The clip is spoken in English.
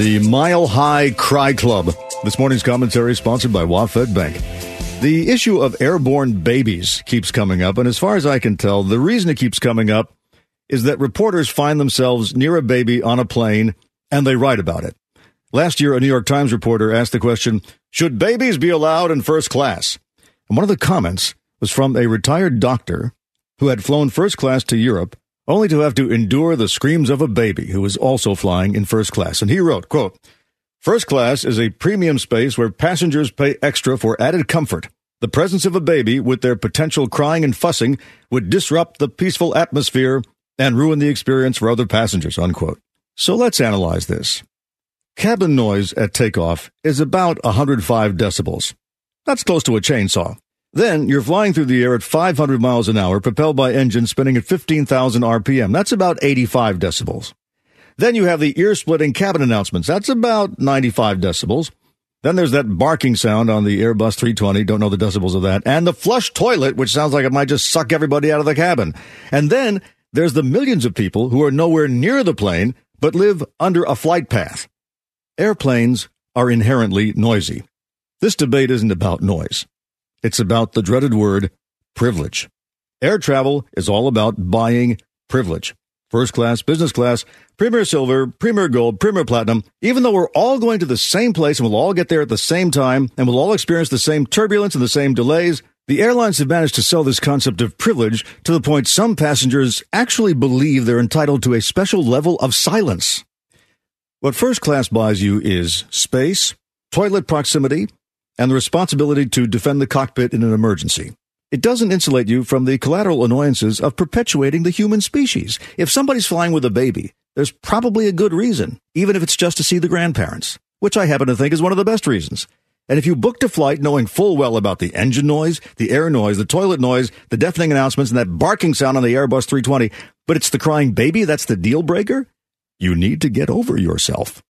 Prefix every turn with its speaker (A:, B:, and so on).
A: The Mile High Cry Club. This morning's commentary is sponsored by WaFd Bank. The issue of airborne babies keeps coming up, and as far as I can tell, the reason it keeps coming up is that reporters find themselves near a baby on a plane and they write about it. Last year, a New York Times reporter asked the question Should babies be allowed in first class? And one of the comments was from a retired doctor who had flown first class to Europe only to have to endure the screams of a baby who was also flying in first class. And he wrote, quote, First class is a premium space where passengers pay extra for added comfort. The presence of a baby with their potential crying and fussing would disrupt the peaceful atmosphere and ruin the experience for other passengers, unquote. So let's analyze this. Cabin noise at takeoff is about 105 decibels. That's close to a chainsaw. Then you're flying through the air at 500 miles an hour, propelled by engines spinning at 15,000 RPM. That's about 85 decibels. Then you have the ear splitting cabin announcements. That's about 95 decibels. Then there's that barking sound on the Airbus 320. Don't know the decibels of that. And the flush toilet, which sounds like it might just suck everybody out of the cabin. And then there's the millions of people who are nowhere near the plane, but live under a flight path. Airplanes are inherently noisy. This debate isn't about noise. It's about the dreaded word privilege. Air travel is all about buying privilege. First class, business class, premier silver, premier gold, premier platinum. Even though we're all going to the same place and we'll all get there at the same time and we'll all experience the same turbulence and the same delays, the airlines have managed to sell this concept of privilege to the point some passengers actually believe they're entitled to a special level of silence. What first class buys you is space, toilet proximity, and the responsibility to defend the cockpit in an emergency. It doesn't insulate you from the collateral annoyances of perpetuating the human species. If somebody's flying with a baby, there's probably a good reason, even if it's just to see the grandparents, which I happen to think is one of the best reasons. And if you booked a flight knowing full well about the engine noise, the air noise, the toilet noise, the deafening announcements, and that barking sound on the Airbus 320, but it's the crying baby that's the deal breaker, you need to get over yourself.